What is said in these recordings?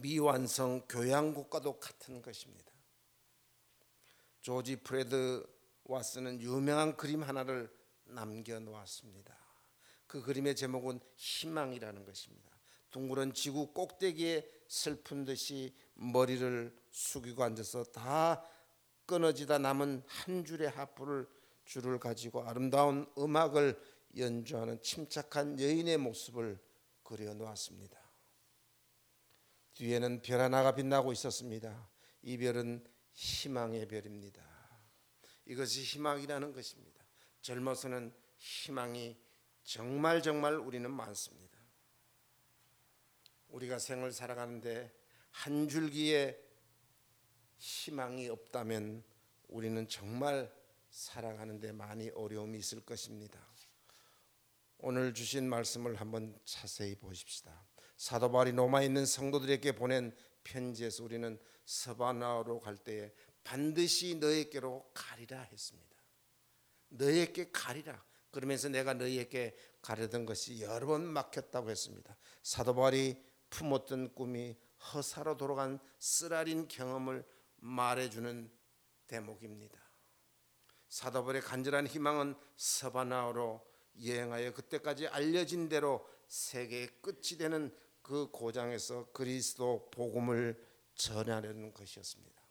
미완성 교양국가도 같은 것입니다. 조지 프레드 와스는 유명한 그림 하나를 남겨 놓았습니다. 그 그림의 제목은 희망이라는 것입니다. 둥그런 지구 꼭대기에 슬픈 듯이 머리를 숙이고 앉아서 다 끊어지다 남은 한 줄의 하프를 줄을 가지고 아름다운 음악을 연주하는 침착한 여인의 모습을 그려 놓았습니다. 뒤에는 별 하나가 빛나고 있었습니다. 이 별은 희망의 별입니다. 이것이 희망이라는 것입니다. 젊어서는 희망이 정말 정말 우리는 많습니다. 우리가 생을 살아가는데 한 줄기의 희망이 없다면 우리는 정말 살아가는데 많이 어려움이 있을 것입니다. 오늘 주신 말씀을 한번 자세히 보십시다. 사도 바울이 로마에 있는 성도들에게 보낸 편지에서 우리는 서바나로 갈 때에 반드시 너에게로 가리라 했습니다. 너에게 가리라. 그러면서 내가 너희에게 가려던 것이 여러 번 막혔다고 했습니다. 사도 바울이 품었던 꿈이 허사로 돌아간 쓰라린 경험을 말해주는 대목입니다. 사도 바울의 간절한 희망은 서바나로 여행하여 그때까지 알려진 대로 세계의 끝이 되는 그 고장에서 그리스도 복음을 전하려는 것이었습니다.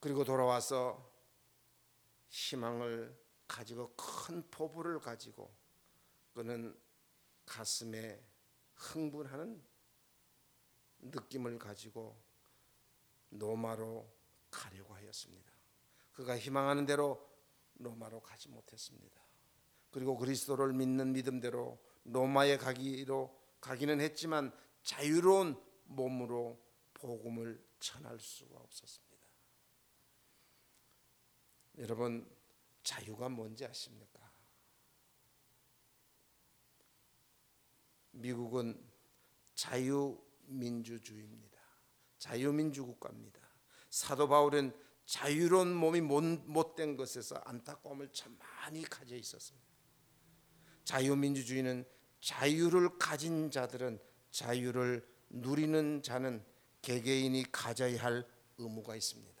그리고 돌아와서 희망을 가지고 큰 포부를 가지고 그는 가슴에 흥분하는 느낌을 가지고 로마로 가려고 하였습니다. 그가 희망하는 대로 로마로 가지 못했습니다. 그리고 그리스도를 믿는 믿음대로 로마에 가기로 가기는 했지만 자유로운 몸으로 복음을 전할 수가 없었습니다. 여러분 자유가 뭔지 아십니까? 미국은 자유민주주의입니다. 자유민주 국가입니다. 사도 바울은 자유로운 몸이 못된 것에서 안타까움을 참 많이 가져 있었습니다. 자유민주주의는 자유를 가진 자들은 자유를 누리는 자는 개개인이 가져야 할 의무가 있습니다.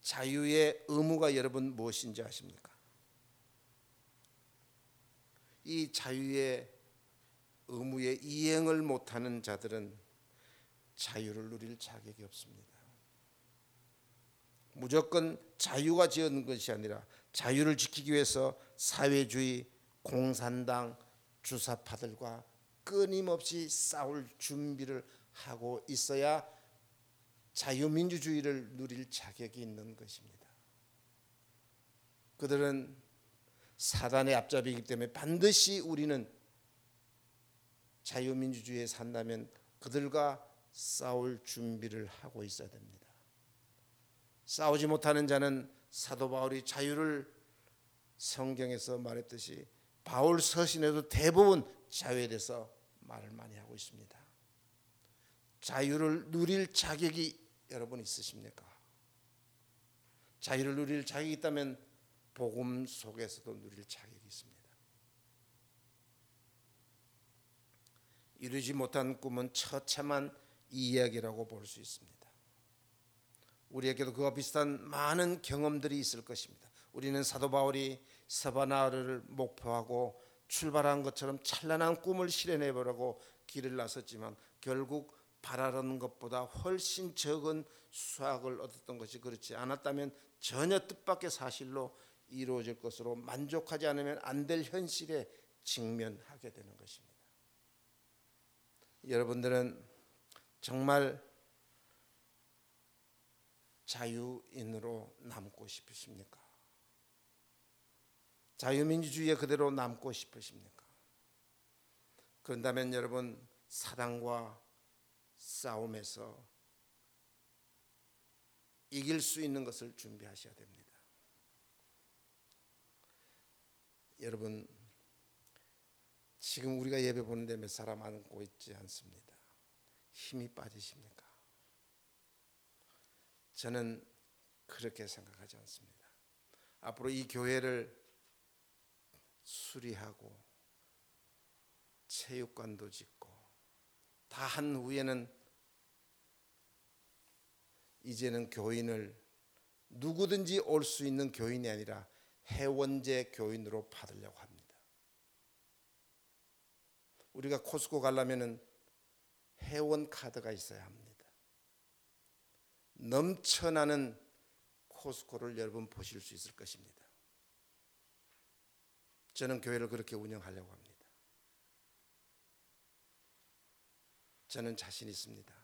자유의 의무가 여러분 무엇인지 아십니까? 이 자유의 의무에 이행을 못하는 자들은 자유를 누릴 자격이 없습니다. 무조건 자유가 지은 것이 아니라 자유를 지키기 위해서 사회주의, 공산당, 주사파들과 끊임없이 싸울 준비를 하고 있어야 자유민주주의를 누릴 자격이 있는 것입니다. 그들은 사단의 앞잡이기 때문에 반드시 우리는 자유민주주의에 산다면 그들과 싸울 준비를 하고 있어야 됩니다. 싸우지 못하는 자는 사도 바울이 자유를 성경에서 말했듯이 바울 서신에도 대부분 자유에 대해서 말을 많이 하고 있습니다. 자유를 누릴 자격이 여러분 있으십니까? 자유를 누릴 자격이 있다면 복음 속에서도 누릴 자격이 있습니다. 이루지 못한 꿈은 처참한 이야기라고 볼 수 있습니다. 우리에게도 그와 비슷한 많은 경험들이 있을 것입니다. 우리는 사도 바울이 서바나를 목표하고 출발한 것처럼 찬란한 꿈을 실현해 보려고 길을 나섰지만 결국 바라는 것보다 훨씬 적은 수확을 얻었던 것이 그렇지 않았다면 전혀 뜻밖의 사실로 이루어질 것으로 만족하지 않으면 안 될 현실에 직면하게 되는 것입니다. 여러분들은 정말 자유인으로 남고 싶으십니까? 자유민주주의에 그대로 남고 싶으십니까? 그런다면 여러분 사단과 싸움에서 이길 수 있는 것을 준비하셔야 됩니다. 여러분 지금 우리가 예배 보는데 몇 사람 앉고 있지 않습니다. 힘이 빠지십니까? 저는 그렇게 생각하지 않습니다. 앞으로 이 교회를 수리하고 체육관도 짓고 다 한 후에는 이제는 교인을 누구든지 올 수 있는 교인이 아니라 해원제 교인으로 받으려고 합니다. 우리가 코스코 가려면은 회원 카드가 있어야 합니다. 넘쳐나는 코스코를 여러분 보실 수 있을 것입니다. 저는 교회를 그렇게 운영하려고 합니다. 저는 자신 있습니다.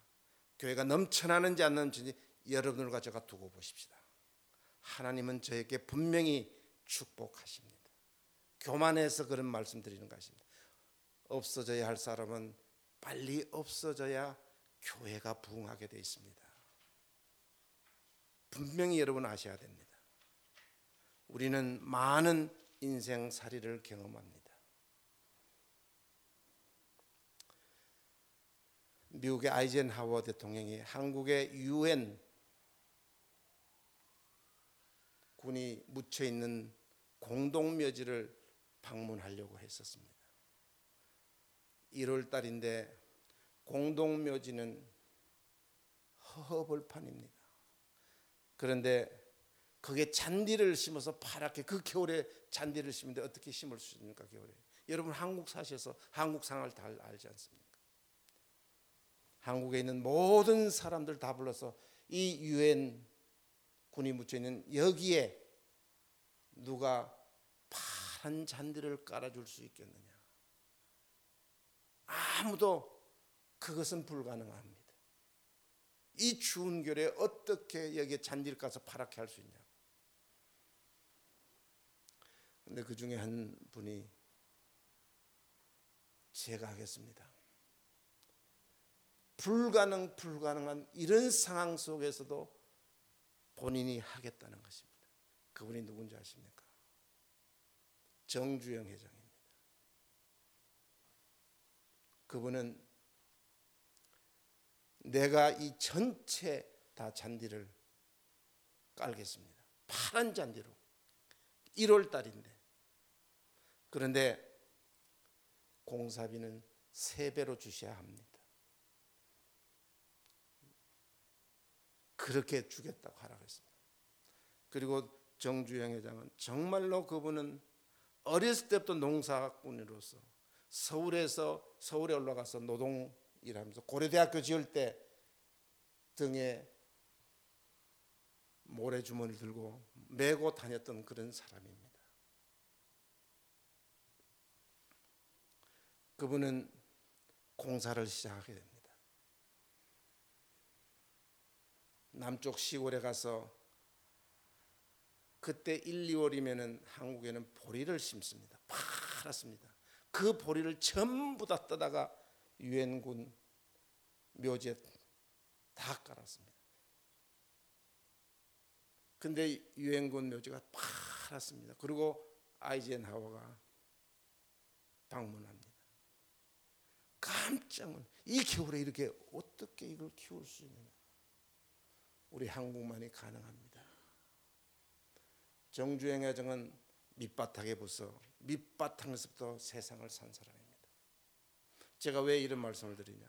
교회가 넘쳐나는지 안 넘치는지 여러분들과 제가 두고 보십시다. 하나님은 저에게 분명히 축복하십니다. 교만해서 그런 말씀드리는 것입니다. 없어져야 할 사람은 빨리 없어져야 교회가 부흥하게 되어 있습니다. 분명히 여러분 아셔야 됩니다. 우리는 많은 인생살이를 경험합니다. 미국의 아이젠하워 대통령이 한국의 유엔 군이 묻혀 있는 공동묘지를 방문하려고 했었습니다. 1월 달인데 공동묘지는 허허벌판입니다. 그런데 거기에 잔디를 심어서 파랗게 그 겨울에 잔디를 심는데 어떻게 심을 수 있습니까 겨울에? 여러분 한국 사셔서 한국 상황을 다 알지 않습니까? 한국에 있는 모든 사람들 다 불러서 이 유엔 군이 묻혀 있는 여기에 누가 파란 잔디를 깔아줄 수 있겠느냐? 아무도 그것은 불가능합니다. 이 추운 겨울에 어떻게 여기에 잔디를 까서 파랗게 할 수 있냐? 근데 그 중에 한 분이 제가 하겠습니다. 불가능 불가능한 이런 상황 속에서도 본인이 하겠다는 것입니다. 그분이 누군지 아십니까? 정주영 회장입니다. 그분은 내가 이 전체 다 잔디를 깔겠습니다. 파란 잔디로. 1월 달인데. 그런데 공사비는 세 배로 주셔야 합니다. 그렇게 주겠다고 하라고 했습니다. 그리고 정주영 회장은 정말로 그분은 어렸을 때부터 농사꾼으로서 서울에서 서울에 올라가서 노동 일하면서 고려대학교 지을 때 등에 모래주머니를 들고 메고 다녔던 그런 사람입니다. 그분은 공사를 시작하게 됩니다. 남쪽 시골에 가서 그때 1, 2월이면은 한국에는 보리를 심습니다. 파랗습니다. 그 보리를 전부 다 떠다가 유엔군 묘지에 다 깔았습니다. 근데 유엔군 묘지가 파랗습니다. 그리고 아이젠하워가 방문합니다. 깜짝 놀. 이 겨울에 이렇게 어떻게 이걸 키울 수 있느냐? 우리 한국만이 가능합니다. 정주행 회장은 밑바닥에 붙어 밑바탕에서부터 세상을 산 사람입니다. 제가 왜 이런 말씀을 드리냐?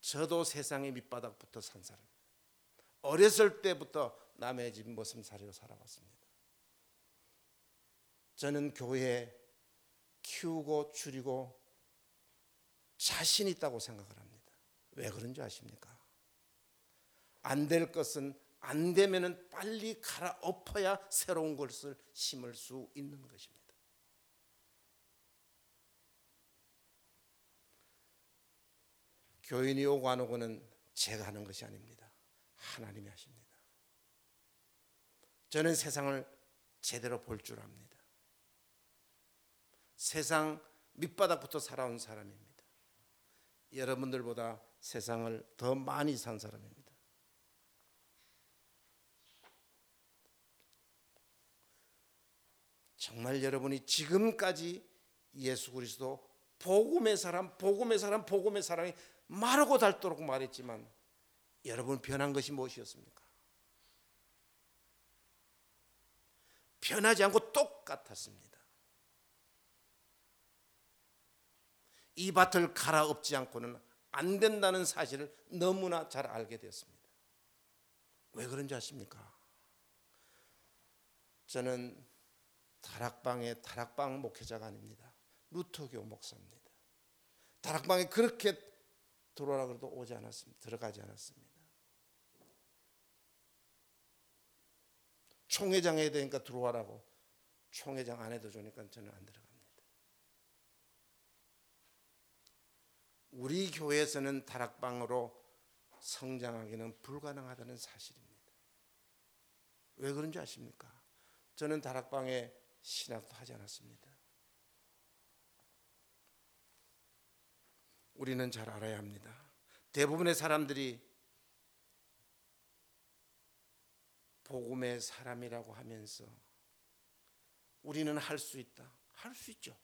저도 세상의 밑바닥부터 산 사람입니다. 어렸을 때부터 남의 집 머슴살이로 살아왔습니다. 저는 교회 키우고 줄이고 자신 있다고 생각을 합니다. 왜 그런지 아십니까? 안 될 것은 안 되면은 빨리 갈아엎어야 새로운 것을 심을 수 있는 것입니다. 교인이 오고 안 오고는 제가 하는 것이 아닙니다. 하나님이 하십니다. 저는 세상을 제대로 볼 줄 압니다. 세상 밑바닥부터 살아온 사람입니다. 여러분들보다 세상을 더 많이 산 사람입니다. 정말 여러분이 지금까지 예수 그리스도 복음의 사람, 복음의 사람, 복음의 사람이 마르고 닳도록 말했지만 여러분 변한 것이 무엇이었습니까? 변하지 않고 똑같았습니다. 이 밭을 갈아엎지 않고는 안 된다는 사실을 너무나 잘 알게 되었습니다. 왜 그런지 아십니까? 저는 다락방의 다락방 목회자가 아닙니다. 루터교 목사입니다. 다락방에 그렇게 들어오라 그래도 오지 않았습니다. 들어가지 않았습니다. 총회장 해야 되니까 들어와라고 총회장 안 해도 좋으니까 저는 안 들어갑니다. 우리 교회에서는 다락방으로 성장하기는 불가능하다는 사실입니다. 왜 그런지 아십니까? 저는 다락방에 신학도 하지 않았습니다. 우리는 잘 알아야 합니다. 대부분의 사람들이 복음의 사람이라고 하면서 우리는 할 수 있다. 할 수 있죠.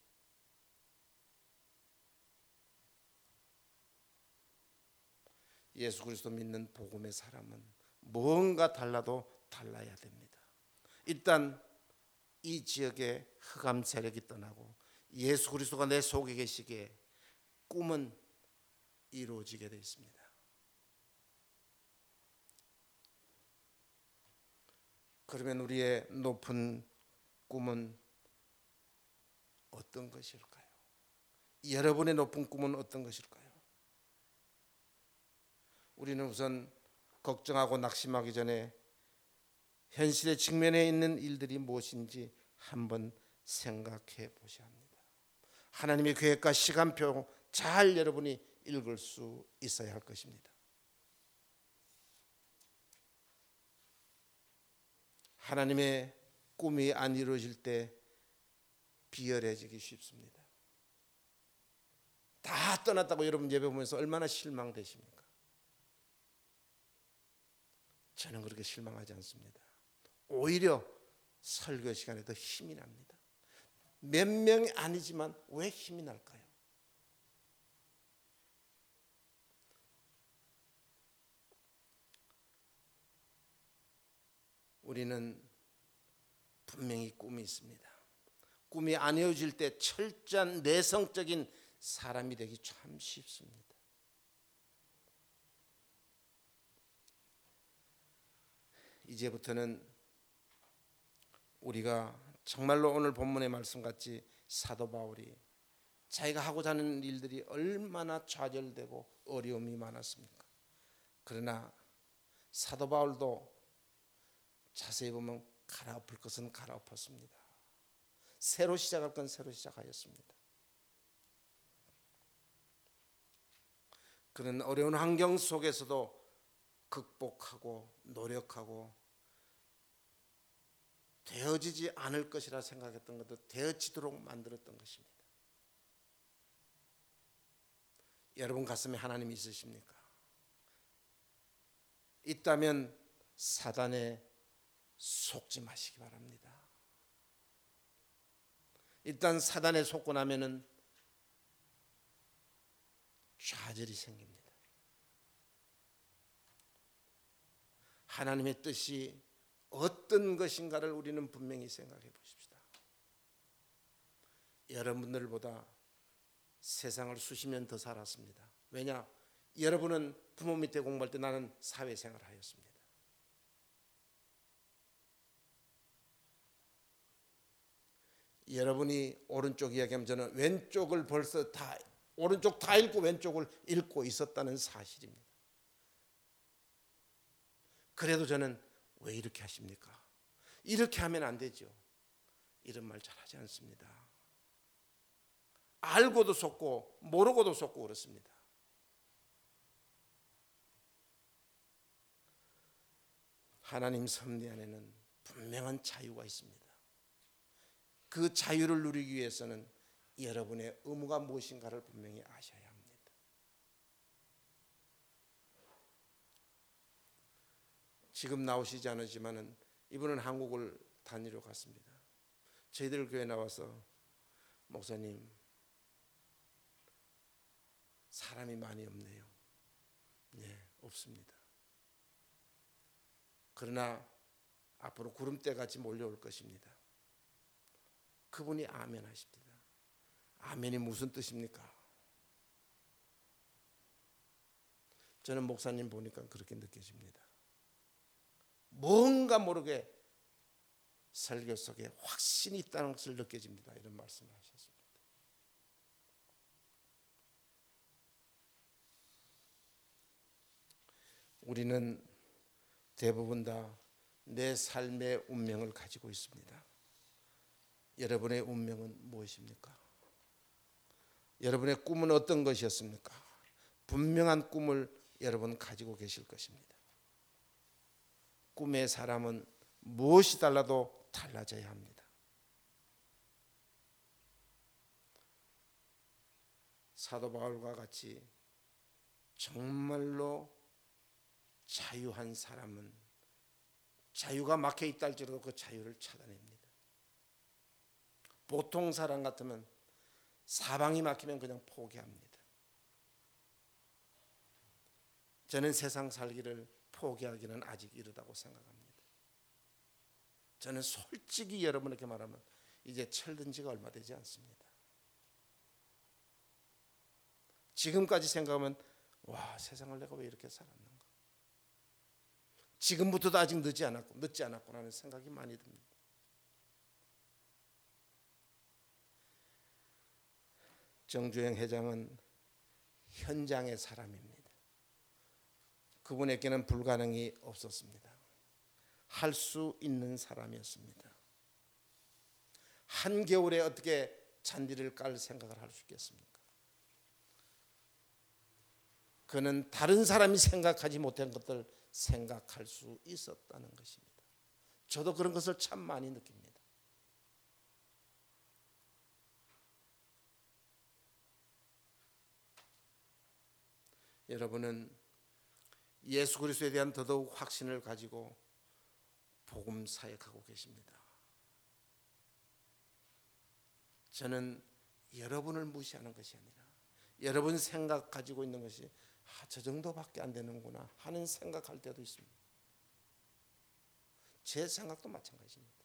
예수 그리스도 믿는 복음의 사람은 뭔가 달라도 달라야 됩니다. 일단 이 지역에 흑암 세력이 떠나고 예수 그리스도가 내 속에 계시기에 꿈은 이루어지게 되어 있습니다. 그러면 우리의 높은 꿈은 어떤 것일까요? 여러분의 높은 꿈은 어떤 것일까요? 우리는 우선 걱정하고 낙심하기 전에 현실에 직면해 있는 일들이 무엇인지 한번 생각해 보셔야 합니다. 하나님의 계획과 시간표 잘 여러분이 읽을 수 있어야 할 것입니다. 하나님의 꿈이 안 이루어질 때 비열해지기 쉽습니다. 다 떠났다고 여러분 예배 보면서 얼마나 실망되십니까? 저는 그렇게 실망하지 않습니다. 오히려 설교 시간에 더 힘이 납니다. 몇 명이 아니지만 왜 힘이 날까요? 우리는 분명히 꿈이 있습니다. 꿈이 안 이어질 때 철저한 내성적인 사람이 되기 참 쉽습니다. 이제부터는 우리가 정말로 오늘 본문의 말씀 같이 사도 바울이 자기가 하고자 하는 일들이 얼마나 좌절되고 어려움이 많았습니까? 그러나 사도 바울도 자세히 보면 갈아엎을 것은 갈아엎었습니다. 새로 시작할 건 새로 시작하였습니다. 그런 어려운 환경 속에서도 극복하고 노력하고 되어지지 않을 것이라 생각했던 것도 되어지도록 만들었던 것입니다. 여러분 가슴에 하나님이 있으십니까? 있다면 사단에 속지 마시기 바랍니다. 일단 사단에 속고 나면은 좌절이 생깁니다. 하나님의 뜻이 어떤 것인가를 우리는 분명히 생각해 보십시다. 여러분들보다 세상을 수십 년 더 살았습니다. 왜냐? 여러분은 부모 밑에 공부할 때 나는 사회생활을 하였습니다. 여러분이 오른쪽 이야기하면 저는 왼쪽을 벌써 다 오른쪽 다 읽고 왼쪽을 읽고 있었다는 사실입니다. 그래도 저는 왜 이렇게 하십니까? 이렇게 하면 안 되죠. 이런 말 잘하지 않습니다. 알고도 속고 모르고도 속고 그렇습니다. 하나님 섭리 안에는 분명한 자유가 있습니다. 그 자유를 누리기 위해서는 여러분의 의무가 무엇인가를 분명히 아셔야 지금 나오시지 않으지만은 이분은 한국을 다니러 갔습니다. 저희들 교회 나와서 목사님 사람이 많이 없네요. 예, 없습니다. 그러나 앞으로 구름대 같이 몰려올 것입니다. 그분이 아멘 하십니다. 아멘이 무슨 뜻입니까? 저는 목사님 보니까 그렇게 느껴집니다. 뭔가 모르게 설교 속에 확신이 있다는 것을 느껴집니다. 이런 말씀을 하셨습니다. 우리는 대부분 다 내 삶의 운명을 가지고 있습니다. 여러분의 운명은 무엇입니까? 여러분의 꿈은 어떤 것이었습니까? 분명한 꿈을 여러분 가지고 계실 것입니다. 꿈의 사람은 무엇이 달라도 달라져야 합니다. 사도 바울과 같이 정말로 자유한 사람은 자유가 막혀 있다 할지라도 그 자유를 찾아냅니다. 보통 사람 같으면 사방이 막히면 그냥 포기합니다. 저는 세상 살기를 포기하기는 아직 이르다고 생각합니다. 저는 솔직히 여러분에게 말하면 이제 철든 지가 얼마 되지 않습니다. 지금까지 생각하면 와 세상을 내가 왜 이렇게 살았는가 지금부터도 아직 늦지 않았고 늦지 않았구나는 생각이 많이 듭니다. 정주행 회장은 현장의 사람입니다. 그분에게는 불가능이 없었습니다. 할 수 있는 사람이었습니다. 한겨울에 어떻게 잔디를 깔 생각을 할 수 있겠습니까? 그는 다른 사람이 생각하지 못한 것들 생각할 수 있었다는 것입니다. 저도 그런 것을 참 많이 느낍니다. 여러분은 예수 그리스도에 대한 더더욱 확신을 가지고 복음 사역하고 계십니다. 저는 여러분을 무시하는 것이 아니라 여러분 생각 가지고 있는 것이 아, 저 정도밖에 안 되는구나 하는 생각할 때도 있습니다. 제 생각도 마찬가지입니다.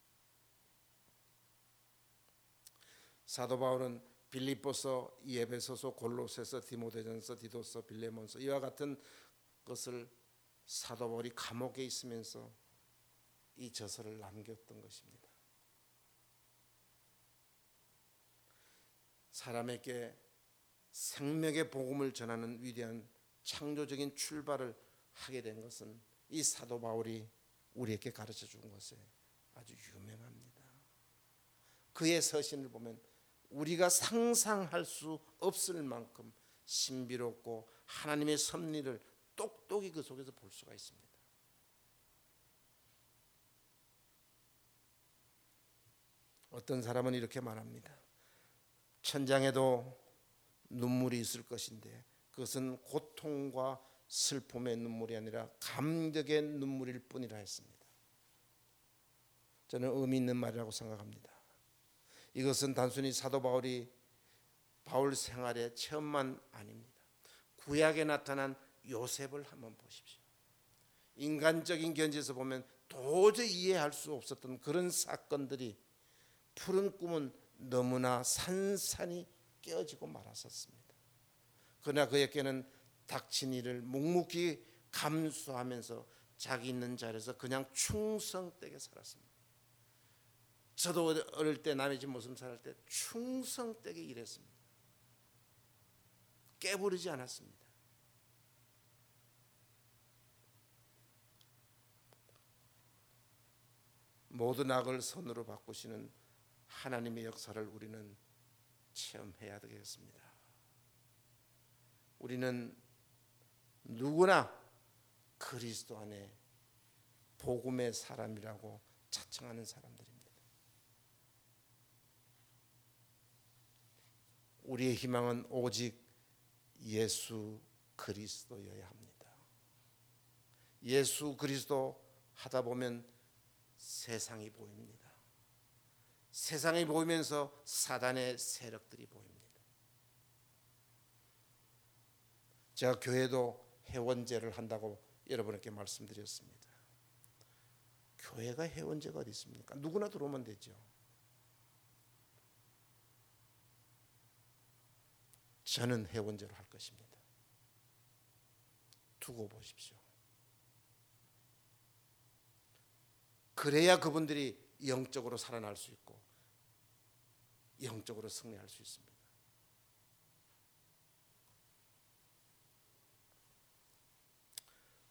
사도 바울은 빌립보서, 예배서서, 골로새서, 디모데전서, 디도서, 빌레몬서 이와 같은 것을 사도 바울이 감옥에 있으면서 이 저서를 남겼던 것입니다. 사람에게 생명의 복음을 전하는 위대한 창조적인 출발을 하게 된 것은 이 사도 바울이 우리에게 가르쳐 준 것에 아주 유명합니다. 그의 서신을 보면 우리가 상상할 수 없을 만큼 신비롭고 하나님의 섭리를 똑똑히 그 속에서 볼 수가 있습니다. 어떤 사람은 이렇게 말합니다. 천장에도 눈물이 있을 것인데 그것은 고통과 슬픔의 눈물이 아니라 감격의 눈물일 뿐이라 했습니다. 저는 의미 있는 말이라고 생각합니다. 이것은 단순히 사도 바울이 바울 생활의 체험만 아닙니다. 구약에 나타난 요셉을 한번 보십시오. 인간적인 견지에서 보면 도저히 이해할 수 없었던 그런 사건들이 푸른 꿈은 너무나 산산이 깨어지고 말았었습니다. 그러나 그에게는 닥친 일을 묵묵히 감수하면서 자기 있는 자리에서 그냥 충성되게 살았습니다. 저도 어릴 때 남의 집 모습 살을 때 충성되게 일했습니다. 깨부르지 않았습니다. 모든 악을 선으로 바꾸시는 하나님의 역사를 우리는 체험해야 되겠습니다. 우리는 누구나 그리스도 안에 복음의 사람이라고 자청하는 사람들입니다. 우리의 희망은 오직 예수 그리스도여야 합니다. 예수 그리스도 하다 보면 세상이 보입니다. 세상이 보이면서 사단의 세력들이 보입니다. 제가 교회도 회원제를 한다고 여러분에게 말씀드렸습니다. 교회가 회원제가 어디 있습니까? 누구나 들어오면 되죠. 저는 회원제로 할 것입니다. 두고 보십시오. 그래야 그분들이 영적으로 살아날 수 있고 영적으로 승리할 수 있습니다.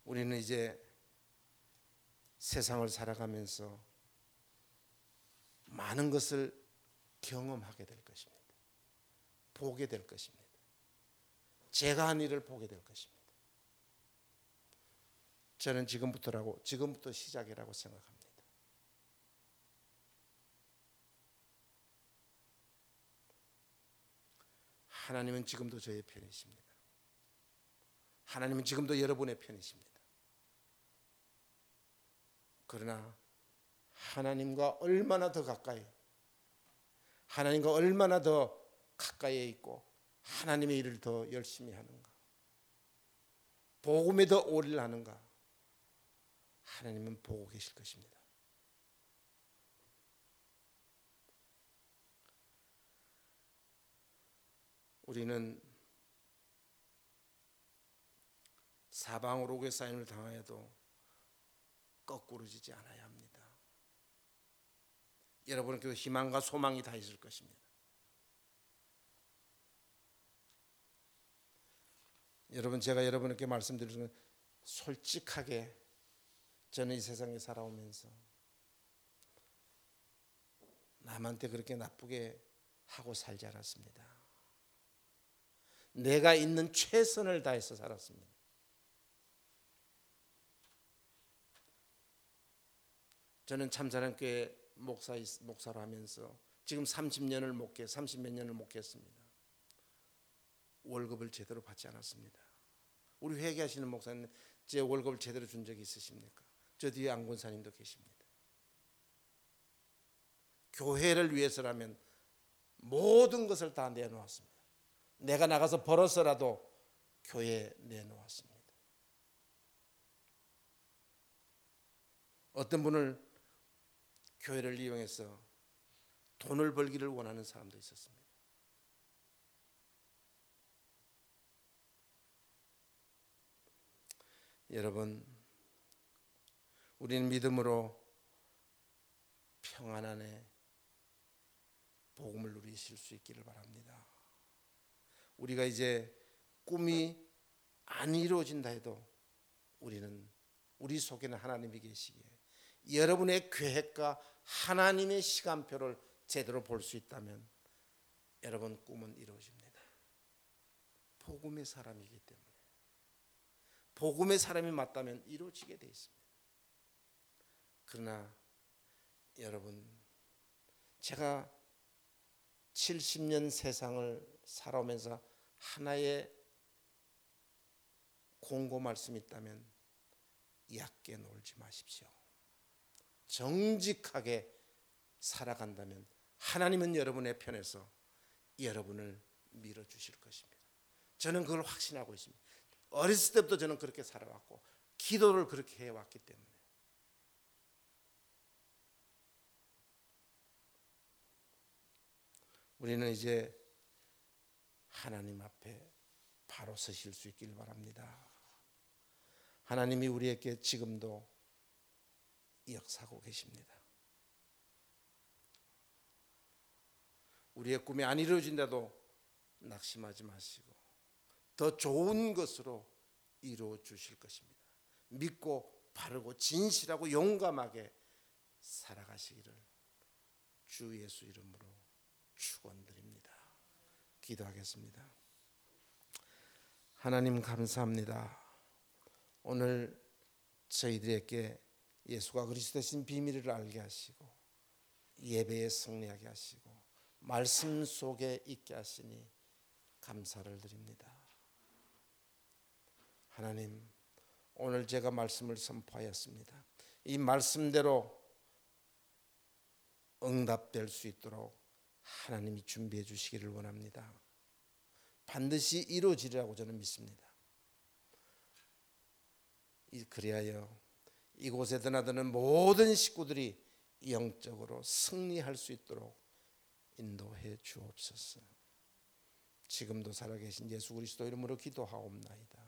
우리는 이제 세상을 살아가면서 많은 것을 경험하게 될 것입니다. 보게 될 것입니다. 제가 한 일을 보게 될 것입니다. 저는 지금부터라고 지금부터 시작이라고 생각합니다. 하나님은 지금도 저의 편이십니다. 하나님은 지금도 여러분의 편이십니다. 그러나 하나님과 얼마나 더 가까이 하나님과 얼마나 더 가까이에 있고 하나님의 일을 더 열심히 하는가 복음에 더 오리를 하는가 하나님은 보고 계실 것입니다. 우리는 사방으로 오게 사인을 당하여도 거꾸로지지 않아야 합니다. 여러분께도 희망과 소망이 다 있을 것입니다. 여러분 제가 여러분께 말씀드리는 솔직하게 저는 이 세상에 살아오면서 남한테 그렇게 나쁘게 하고 살지 않았습니다. 내가 있는 최선을 다해서 살았습니다. 저는 참사랑교회 목사 목사로 하면서 지금 30년을 목회, 30몇 년을 목회했습니다. 월급을 제대로 받지 않았습니다. 우리 회개하시는 목사님 제 월급을 제대로 준 적이 있으십니까? 저 뒤에 안군사님도 계십니다. 교회를 위해서라면 모든 것을 다 내놓았습니다. 내가 나가서 벌어서라도 교회에 내놓았습니다. 어떤 분을 교회를 이용해서 돈을 벌기를 원하는 사람도 있었습니다. 여러분, 우리는 믿음으로 평안 안에 복음을 누리실 수 있기를 바랍니다. 우리가 이제 꿈이 안 이루어진다 해도 우리는 우리 속에는 하나님이 계시기에 여러분의 계획과 하나님의 시간표를 제대로 볼 수 있다면 여러분 꿈은 이루어집니다. 복음의 사람이기 때문에 복음의 사람이 맞다면 이루어지게 돼 있습니다. 그러나 여러분 제가 70년 세상을 살아오면서 하나의 공고 말씀이 있다면 얕게 놀지 마십시오. 정직하게 살아간다면 하나님은 여러분의 편에서 여러분을 밀어 주실 것입니다. 저는 그걸 확신하고 있습니다. 어렸을 때부터 저는 그렇게 살아왔고 기도를 그렇게 해 왔기 때문에 우리는 이제 하나님 앞에 바로 서실 수 있길 바랍니다. 하나님이 우리에게 지금도 역사하고 계십니다. 우리의 꿈이 안 이루어진다도 낙심하지 마시고 더 좋은 것으로 이루어 주실 것입니다. 믿고 바르고 진실하고 용감하게 살아가시기를 주 예수 이름으로 축원드립니다. 기도하겠습니다. 하나님 감사합니다. 오늘 저희들에게 예수가 그리스도신 비밀을 알게 하시고 예배에 승리하게 하시고 말씀 속에 있게 하시니 감사를 드립니다. 하나님 오늘 제가 말씀을 선포하였습니다. 이 말씀대로 응답될 수 있도록 하나님이 준비해 주시기를 원합니다. 반드시 이루어지리라고 저는 믿습니다. 그리하여 이곳에 드나드는 모든 식구들이 영적으로 승리할 수 있도록 인도해 주옵소서. 지금도 살아계신 예수 그리스도 이름으로 기도하옵나이다.